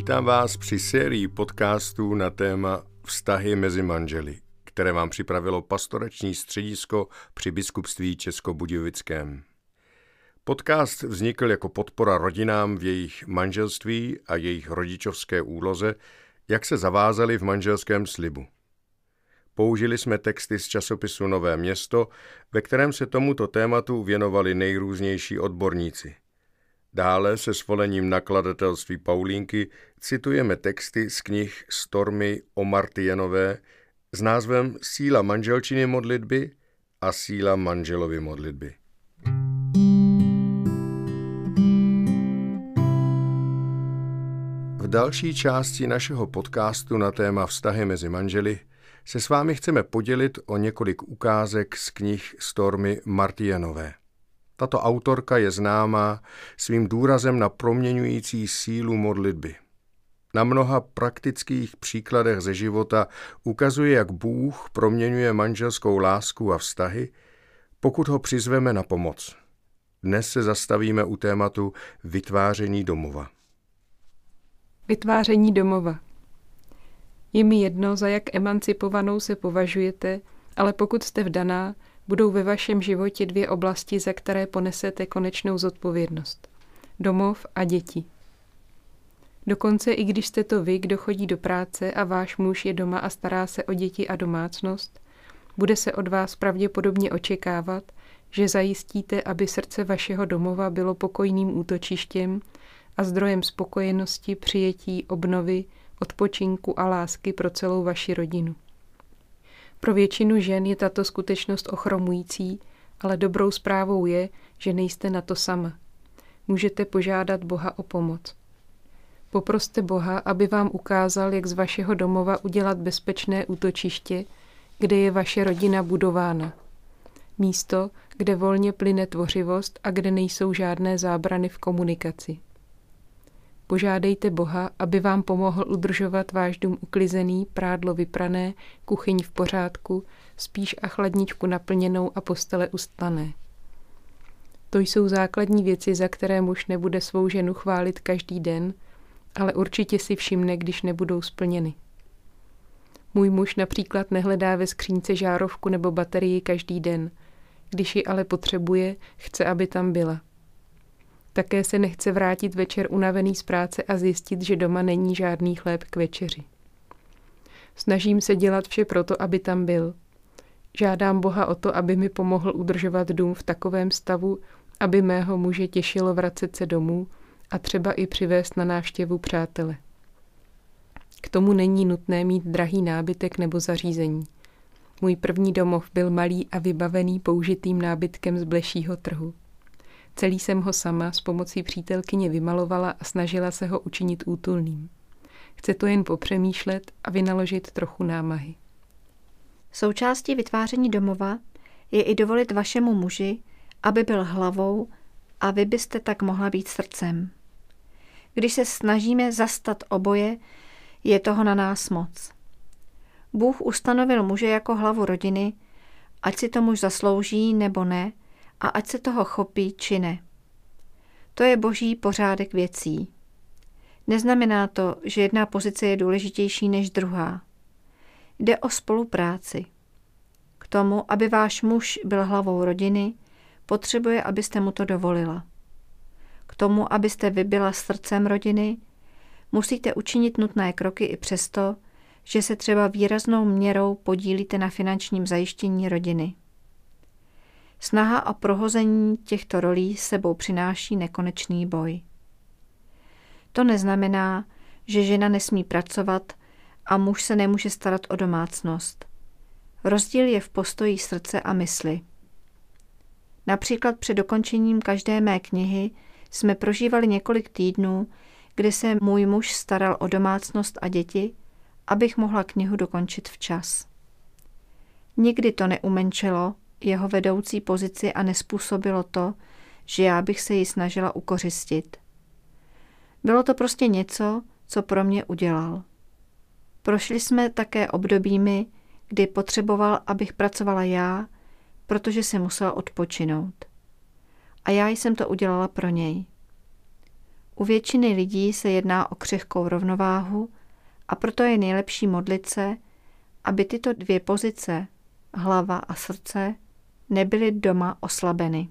Vítám vás při sérii podcastů na téma Vztahy mezi manželi, které vám připravilo pastorační středisko při biskupství Českobudějovickém. Podcast vznikl jako podpora rodinám v jejich manželství a jejich rodičovské úloze, jak se zavázali v manželském slibu. Použili jsme texty z časopisu Nové město, ve kterém se tomuto tématu věnovali nejrůznější odborníci – Dále se svolením nakladatelství Paulínky citujeme texty z knih Stormy o Martienové s názvem Síla manželčiny modlitby a Síla manželovy modlitby. V další části našeho podcastu na téma vztahy mezi manželi se s vámi chceme podělit o několik ukázek z knih Stormy Martienové. Tato autorka je známá svým důrazem na proměňující sílu modlitby. Na mnoha praktických příkladech ze života ukazuje, jak Bůh proměňuje manželskou lásku a vztahy, pokud ho přizveme na pomoc. Dnes se zastavíme u tématu vytváření domova. Vytváření domova. Je mi jedno, za jak emancipovanou se považujete, ale pokud jste vdaná, budou ve vašem životě dvě oblasti, za které ponesete konečnou zodpovědnost. Domov a děti. Dokonce i když jste to vy, kdo chodí do práce a váš muž je doma a stará se o děti a domácnost, bude se od vás pravděpodobně očekávat, že zajistíte, aby srdce vašeho domova bylo pokojným útočištěm a zdrojem spokojenosti, přijetí, obnovy, odpočinku a lásky pro celou vaši rodinu. Pro většinu žen je tato skutečnost ochromující, ale dobrou zprávou je, že nejste na to sama. Můžete požádat Boha o pomoc. Poproste Boha, aby vám ukázal, jak z vašeho domova udělat bezpečné útočiště, kde je vaše rodina budována. Místo, kde volně plyne tvořivost a kde nejsou žádné zábrany v komunikaci. Požádejte Boha, aby vám pomohl udržovat váš dům uklizený, prádlo vyprané, kuchyň v pořádku, spíš a chladničku naplněnou a postele ustané. To jsou základní věci, za které muž nebude svou ženu chválit každý den, ale určitě si všimne, když nebudou splněny. Můj muž například nehledá ve skřínce žárovku nebo baterii každý den. Když ji ale potřebuje, chce, aby tam byla – také se nechce vrátit večer unavený z práce a zjistit, že doma není žádný chléb k večeři. Snažím se dělat vše proto, aby tam byl. Žádám Boha o to, aby mi pomohl udržovat dům v takovém stavu, aby mého muže těšilo vracet se domů a třeba i přivést na návštěvu přátele. K tomu není nutné mít drahý nábytek nebo zařízení. Můj první domov byl malý a vybavený použitým nábytkem z blešího trhu. Celý jsem ho sama s pomocí přítelkyně vymalovala a snažila se ho učinit útulným. Chce to jen popřemýšlet a vynaložit trochu námahy. Součástí vytváření domova je i dovolit vašemu muži, aby byl hlavou a vy byste tak mohla být srdcem. Když se snažíme zastat oboje, je toho na nás moc. Bůh ustanovil muže jako hlavu rodiny, ať si to muž zaslouží nebo ne, a ať se toho chopí či ne. To je boží pořádek věcí. Neznamená to, že jedna pozice je důležitější než druhá. Jde o spolupráci. K tomu, aby váš muž byl hlavou rodiny, potřebuje, abyste mu to dovolila. K tomu, abyste vy byla srdcem rodiny, musíte učinit nutné kroky i přesto, že se třeba výraznou měrou podílíte na finančním zajištění rodiny. Snaha a prohození těchto rolí sebou přináší nekonečný boj. To neznamená, že žena nesmí pracovat a muž se nemůže starat o domácnost. Rozdíl je v postoji srdce a mysli. Například před dokončením každé mé knihy jsme prožívali několik týdnů, kdy se můj muž staral o domácnost a děti, abych mohla knihu dokončit včas. Nikdy to neumenčilo jeho vedoucí pozici a nespůsobilo to, že já bych se ji snažila ukořistit. Bylo to prostě něco, co pro mě udělal. Prošli jsme také obdobími, kdy potřeboval, abych pracovala já, protože se musel odpočinout. A já jsem to udělala pro něj. U většiny lidí se jedná o křehkou rovnováhu a proto je nejlepší modlit se, aby tyto dvě pozice, hlava a srdce, nebyly doma oslabeny.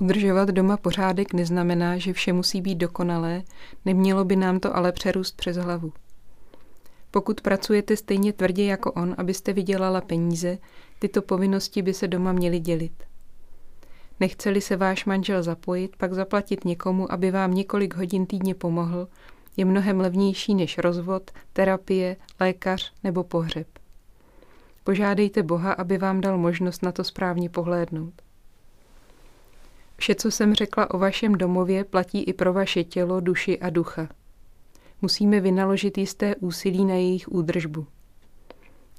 Udržovat doma pořádek neznamená, že vše musí být dokonalé, nemělo by nám to ale přerůst přes hlavu. Pokud pracujete stejně tvrdě jako on, abyste vydělala peníze, tyto povinnosti by se doma měly dělit. Nechceli se váš manžel zapojit, pak zaplatit někomu, aby vám několik hodin týdně pomohl, je mnohem levnější než rozvod, terapie, lékař nebo pohřeb. Požádejte Boha, aby vám dal možnost na to správně pohlédnout. Vše, co jsem řekla o vašem domově, platí i pro vaše tělo, duši a ducha. Musíme vynaložit jisté úsilí na jejich údržbu.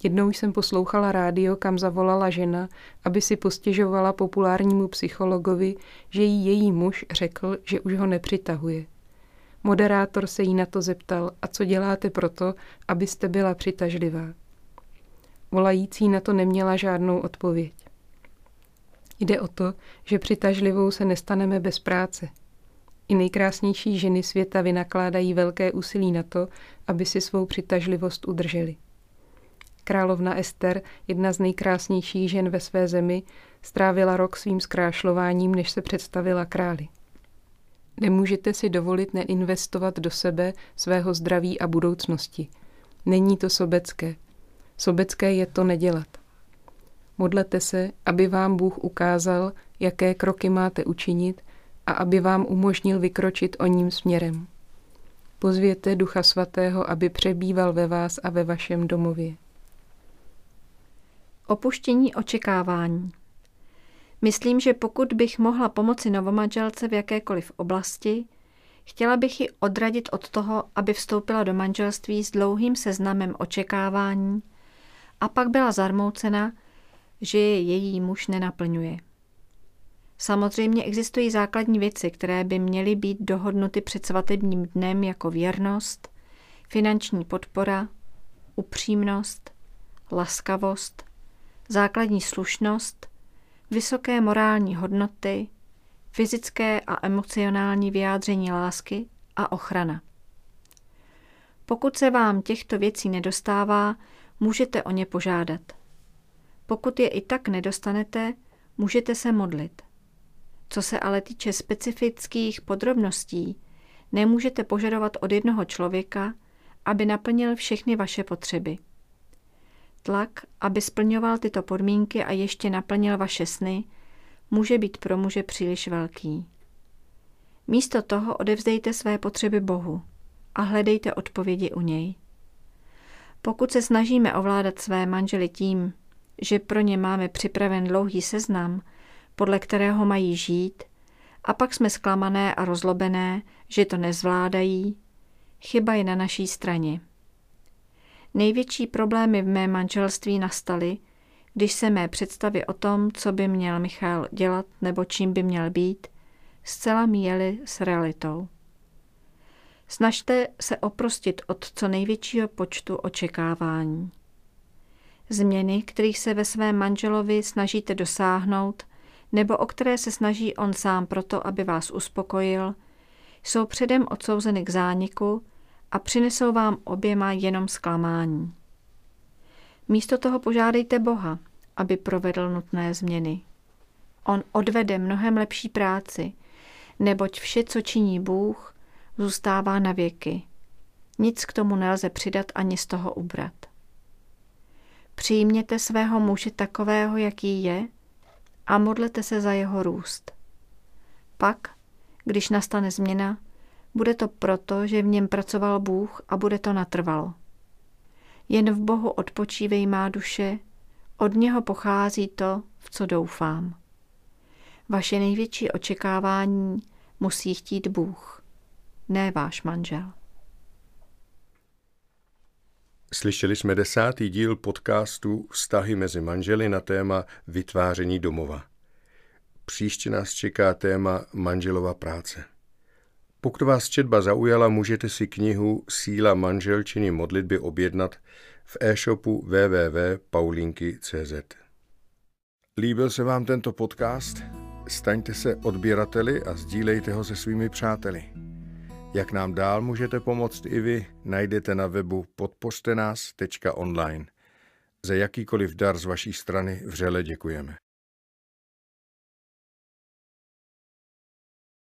Jednou jsem poslouchala rádio, kam zavolala žena, aby si postěžovala populárnímu psychologovi, že jí její muž řekl, že už ho nepřitahuje. Moderátor se jí na to zeptal, a co děláte proto, abyste byla přitažlivá. Volající na to neměla žádnou odpověď. Jde o to, že přitažlivou se nestaneme bez práce. I nejkrásnější ženy světa vynakládají velké úsilí na to, aby si svou přitažlivost udrželi. Královna Ester, jedna z nejkrásnějších žen ve své zemi, strávila rok svým zkrášlováním, než se představila králi. Nemůžete si dovolit neinvestovat do sebe, svého zdraví a budoucnosti. Není to sobecké. Sobecké je to nedělat. Modlete se, aby vám Bůh ukázal, jaké kroky máte učinit a aby vám umožnil vykročit o ním směrem. Pozvěte Ducha Svatého, aby přebýval ve vás a ve vašem domově. Opuštění očekávání. Myslím, že pokud bych mohla pomoci novomanželce v jakékoliv oblasti, chtěla bych ji odradit od toho, aby vstoupila do manželství s dlouhým seznamem očekávání a pak byla zarmoucena, že je její muž nenaplňuje. Samozřejmě existují základní věci, které by měly být dohodnuty před svatebním dnem jako věrnost, finanční podpora, upřímnost, laskavost, základní slušnost, vysoké morální hodnoty, fyzické a emocionální vyjádření lásky a ochrana. Pokud se vám těchto věcí nedostává, můžete o ně požádat. Pokud je i tak nedostanete, můžete se modlit. Co se ale týče specifických podrobností, nemůžete požadovat od jednoho člověka, aby naplnil všechny vaše potřeby. Tlak, aby splňoval tyto podmínky a ještě naplnil vaše sny, může být pro muže příliš velký. Místo toho odevzdejte své potřeby Bohu a hledejte odpovědi u něj. Pokud se snažíme ovládat své manžely tím, že pro ně máme připraven dlouhý seznam, podle kterého mají žít, a pak jsme zklamané a rozlobené, že to nezvládají, chyba je na naší straně. Největší problémy v mé manželství nastaly, když se mé představy o tom, co by měl Michal dělat nebo čím by měl být, zcela míjely s realitou. Snažte se oprostit od co největšího počtu očekávání. Změny, kterých se ve svém manželovi snažíte dosáhnout, nebo o které se snaží on sám proto, aby vás uspokojil, jsou předem odsouzeny k zániku a přinesou vám oběma jenom zklamání. Místo toho požádejte Boha, aby provedl nutné změny. On odvede mnohem lepší práci, neboť vše, co činí Bůh, zůstává na věky. Nic k tomu nelze přidat ani z toho ubrat. Přijměte svého muže takového, jaký je, a modlete se za jeho růst. Pak, když nastane změna, bude to proto, že v něm pracoval Bůh a bude to natrvalo. Jen v Bohu odpočívej má duše, od něho pochází to, v co doufám. Vaše největší očekávání musí chtít Bůh, ne váš manžel. Slyšeli jsme desátý díl podcastu Vztahy mezi manželi na téma vytváření domova. Příště nás čeká téma manželova práce. Pokud vás četba zaujala, můžete si knihu Síla manželčiny modlitby objednat v e-shopu www.paulinky.cz. Líbil se vám tento podcast? staňte se odběrateli a sdílejte ho se svými přáteli. Jak nám dál můžete pomoct i vy, najdete na webu podpořte nás.online. Za jakýkoliv dar z vaší strany vřele děkujeme.